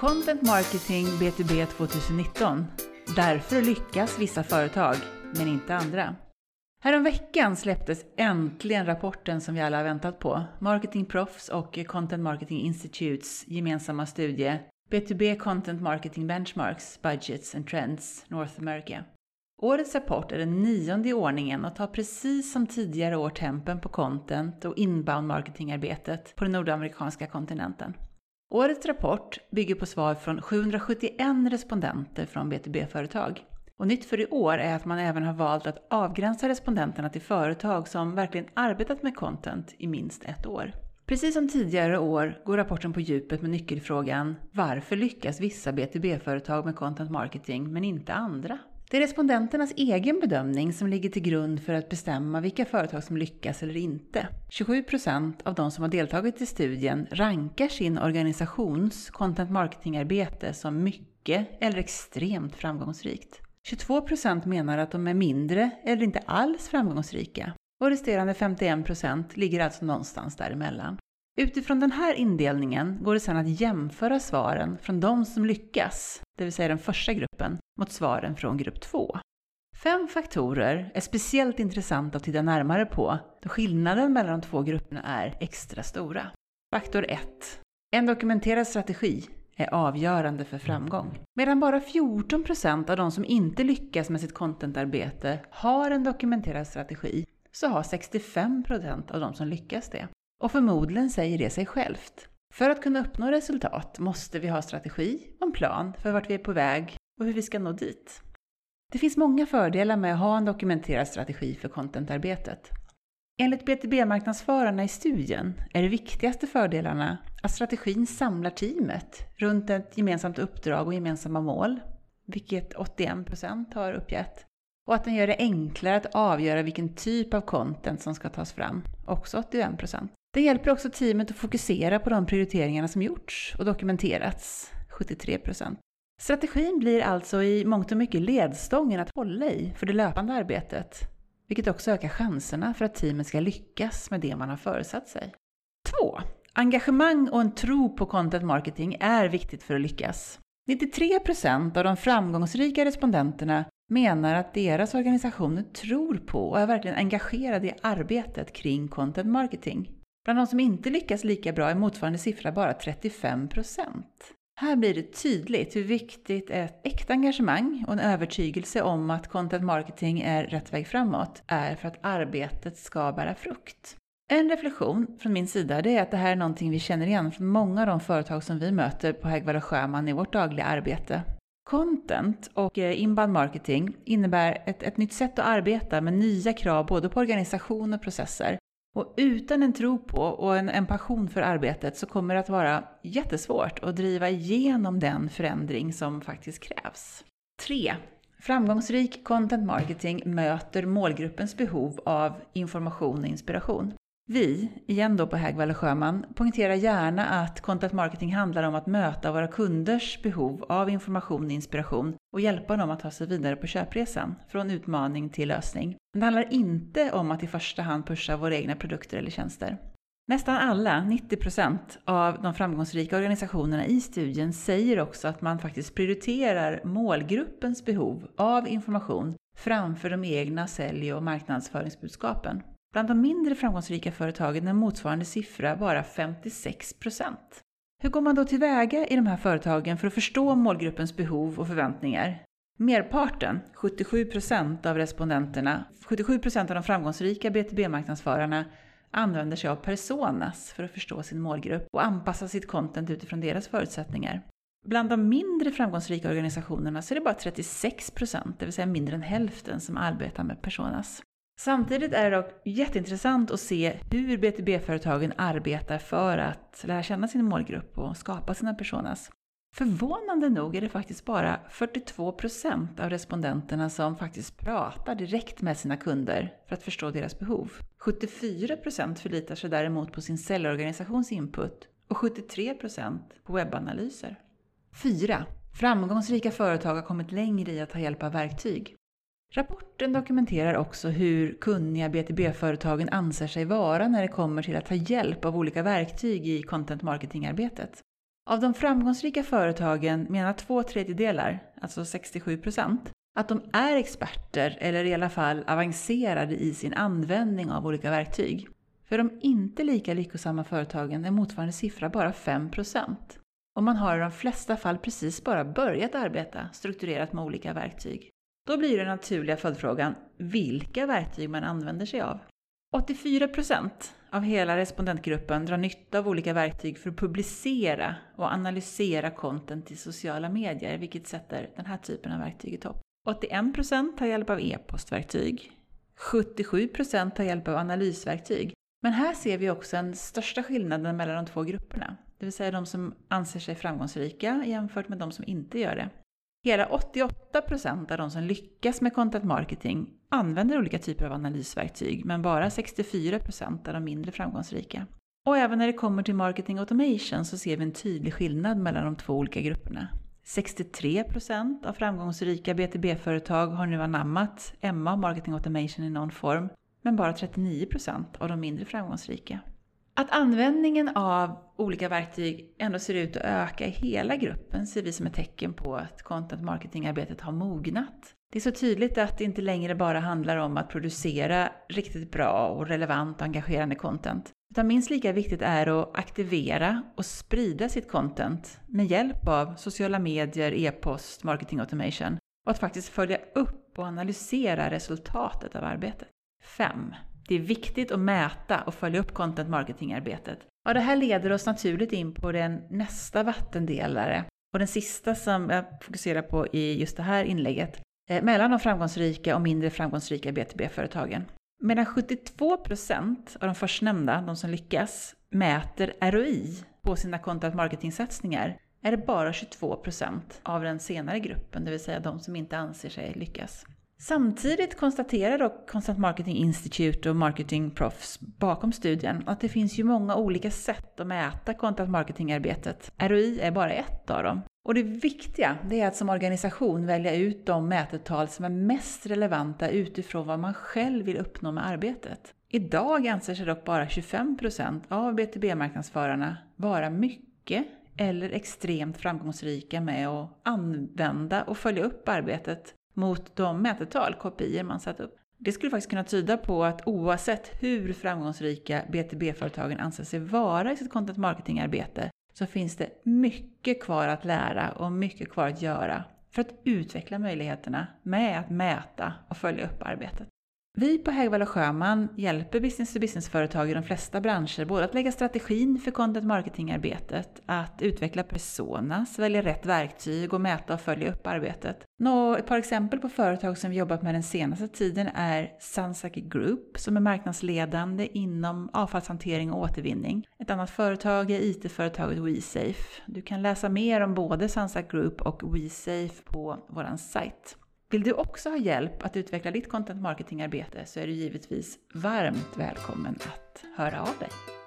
Content Marketing B2B 2019. Därför lyckas vissa företag, men inte andra. Häromveckan släpptes äntligen rapporten som vi alla har väntat på. Marketing Profs och Content Marketing Institutes gemensamma studie B2B Content Marketing Benchmarks, Budgets and Trends, North America. Årets rapport är den nionde i ordningen och tar precis som tidigare år tempen på content och inbound marketingarbetet på den nordamerikanska kontinenten. Årets rapport bygger på svar från 771 respondenter från B2B-företag. Och nytt för i år är att man även har valt att avgränsa respondenterna till företag som verkligen arbetat med content i minst ett år. Precis som tidigare år går rapporten på djupet med nyckelfrågan Varför lyckas vissa B2B-företag med content marketing men inte andra? Det är respondenternas egen bedömning som ligger till grund för att bestämma vilka företag som lyckas eller inte. 27% av de som har deltagit i studien rankar sin organisations content marketing-arbete som mycket eller extremt framgångsrikt. 22% menar att de är mindre eller inte alls framgångsrika och resterande 51% ligger alltså någonstans däremellan. Utifrån den här indelningen går det sedan att jämföra svaren från de som lyckas, det vill säga den första gruppen, mot svaren från grupp 2. Fem faktorer är speciellt intressanta att titta närmare på då skillnaden mellan de två grupperna är extra stora. Faktor 1. En dokumenterad strategi är avgörande för framgång. Medan bara 14% av de som inte lyckas med sitt contentarbete har en dokumenterad strategi så har 65% av de som lyckas det. Och förmodligen säger det sig självt. För att kunna uppnå resultat måste vi ha strategi och en plan för vart vi är på väg och hur vi ska nå dit. Det finns många fördelar med att ha en dokumenterad strategi för contentarbetet. Enligt BTB-marknadsförarna i studien är de viktigaste fördelarna att strategin samlar teamet runt ett gemensamt uppdrag och gemensamma mål, vilket 81% har uppgett, och att den gör det enklare att avgöra vilken typ av content som ska tas fram, också 81%. Det hjälper också teamet att fokusera på de prioriteringarna som gjorts och dokumenterats, 73%. Strategin blir alltså i mångt och mycket ledstången att hålla i för det löpande arbetet, vilket också ökar chanserna för att teamet ska lyckas med det man har föresatt sig. 2. Engagemang och en tro på content marketing är viktigt för att lyckas. 93% av de framgångsrika respondenterna menar att deras organisationer tror på och är verkligen engagerade i arbetet kring content marketing. Bland de som inte lyckas lika bra är motsvarande siffra bara 35%. Här blir det tydligt hur viktigt ett äkta engagemang och en övertygelse om att content marketing är rätt väg framåt är för att arbetet ska bära frukt. En reflektion från min sida det är att det här är någonting vi känner igen från många av de företag som vi möter på Häggvall och Sjöman i vårt dagliga arbete. Content och eh, inbound marketing innebär ett, ett nytt sätt att arbeta med nya krav både på organisation och processer. Och utan en tro på och en, en passion för arbetet så kommer det att vara jättesvårt att driva igenom den förändring som faktiskt krävs. 3. Framgångsrik content marketing möter målgruppens behov av information och inspiration. Vi, igen då på Hägvall och Sjöman, poängterar gärna att content marketing handlar om att möta våra kunders behov av information och inspiration och hjälpa dem att ta sig vidare på köpresan, från utmaning till lösning. Men det handlar inte om att i första hand pusha våra egna produkter eller tjänster. Nästan alla, 90% av de framgångsrika organisationerna i studien säger också att man faktiskt prioriterar målgruppens behov av information framför de egna sälj och marknadsföringsbudskapen. Bland de mindre framgångsrika företagen är motsvarande siffra bara 56% Hur går man då tillväga i de här företagen för att förstå målgruppens behov och förväntningar? Merparten, 77% av respondenterna, 77% av de framgångsrika B2B-marknadsförarna använder sig av personas för att förstå sin målgrupp och anpassa sitt content utifrån deras förutsättningar. Bland de mindre framgångsrika organisationerna så är det bara 36 det vill säga mindre än hälften, som arbetar med personas. Samtidigt är det dock jätteintressant att se hur B2B-företagen arbetar för att lära känna sin målgrupp och skapa sina personas. Förvånande nog är det faktiskt bara 42% av respondenterna som faktiskt pratar direkt med sina kunder för att förstå deras behov. 74% förlitar sig däremot på sin säljorganisations input och 73% på webbanalyser. 4. Framgångsrika företag har kommit längre i att ta hjälp av verktyg. Rapporten dokumenterar också hur kunniga BTB-företagen anser sig vara när det kommer till att ta hjälp av olika verktyg i content marketing-arbetet. Av de framgångsrika företagen menar två tredjedelar, alltså 67 procent, att de är experter eller i alla fall avancerade i sin användning av olika verktyg. För de inte lika lyckosamma företagen är motsvarande siffra bara 5 procent. Och man har i de flesta fall precis bara börjat arbeta strukturerat med olika verktyg. Då blir den naturliga följdfrågan vilka verktyg man använder sig av. 84% av hela respondentgruppen drar nytta av olika verktyg för att publicera och analysera content i sociala medier, vilket sätter den här typen av verktyg i topp. 81% tar hjälp av e-postverktyg. 77% tar hjälp av analysverktyg. Men här ser vi också den största skillnaden mellan de två grupperna, det vill säga de som anser sig framgångsrika jämfört med de som inte gör det. Hela 88 % av de som lyckas med content marketing använder olika typer av analysverktyg, men bara 64 % är de mindre framgångsrika. Och även när det kommer till marketing automation så ser vi en tydlig skillnad mellan de två olika grupperna. 63 % av framgångsrika B2B-företag har nu anammat MA, marketing automation i någon form, men bara 39 % av de mindre framgångsrika. Att användningen av olika verktyg ändå ser ut att öka i hela gruppen ser vi som ett tecken på att content marketing-arbetet har mognat. Det är så tydligt att det inte längre bara handlar om att producera riktigt bra och relevant och engagerande content. Utan minst lika viktigt är att aktivera och sprida sitt content med hjälp av sociala medier, e-post, marketing automation och att faktiskt följa upp och analysera resultatet av arbetet. 5. Det är viktigt att mäta och följa upp content marketing-arbetet. Ja, det här leder oss naturligt in på den nästa vattendelare och den sista som jag fokuserar på i just det här inlägget, eh, mellan de framgångsrika och mindre framgångsrika B2B-företagen. Medan 72% av de förstnämnda, de som lyckas, mäter ROI på sina content marketing-satsningar är det bara 22% av den senare gruppen, det vill säga de som inte anser sig lyckas. Samtidigt konstaterar dock Constant Marketing Institute och marketingproffs bakom studien att det finns ju många olika sätt att mäta content marketing-arbetet. ROI är bara ett av dem. Och det viktiga det är att som organisation välja ut de mätetal som är mest relevanta utifrån vad man själv vill uppnå med arbetet. Idag anser sig dock bara 25% av B2B-marknadsförarna vara mycket eller extremt framgångsrika med att använda och följa upp arbetet mot de mätetal, KPI man satt upp. Det skulle faktiskt kunna tyda på att oavsett hur framgångsrika B2B-företagen anser sig vara i sitt content marketing-arbete så finns det mycket kvar att lära och mycket kvar att göra för att utveckla möjligheterna med att mäta och följa upp arbetet. Vi på Hägvall och Sjöman hjälper business-to-business-företag i de flesta branscher både att lägga strategin för content marketing-arbetet, att utveckla personas, välja rätt verktyg och mäta och följa upp arbetet. Nå, ett par exempel på företag som vi jobbat med den senaste tiden är Sansaki Group som är marknadsledande inom avfallshantering och återvinning. Ett annat företag är IT-företaget WeSafe. Du kan läsa mer om både Sansak Group och WeSafe på vår sajt. Vill du också ha hjälp att utveckla ditt content marketing-arbete så är du givetvis varmt välkommen att höra av dig.